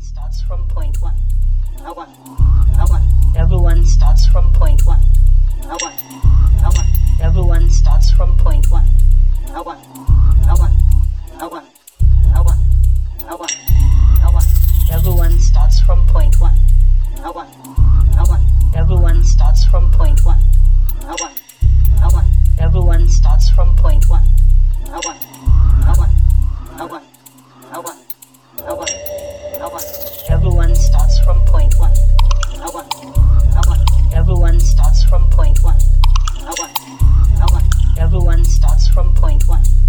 starts from point one. A one. A one. Everyone starts from point one. A one. A one. Everyone starts from point one. A one. A one. A one. A one. A one. A one. Everyone starts from point one. A one. A one. Everyone starts from point one. A one. A one. Everyone starts from point one. A one. A one. A one. 1. Everyone starts from point 1.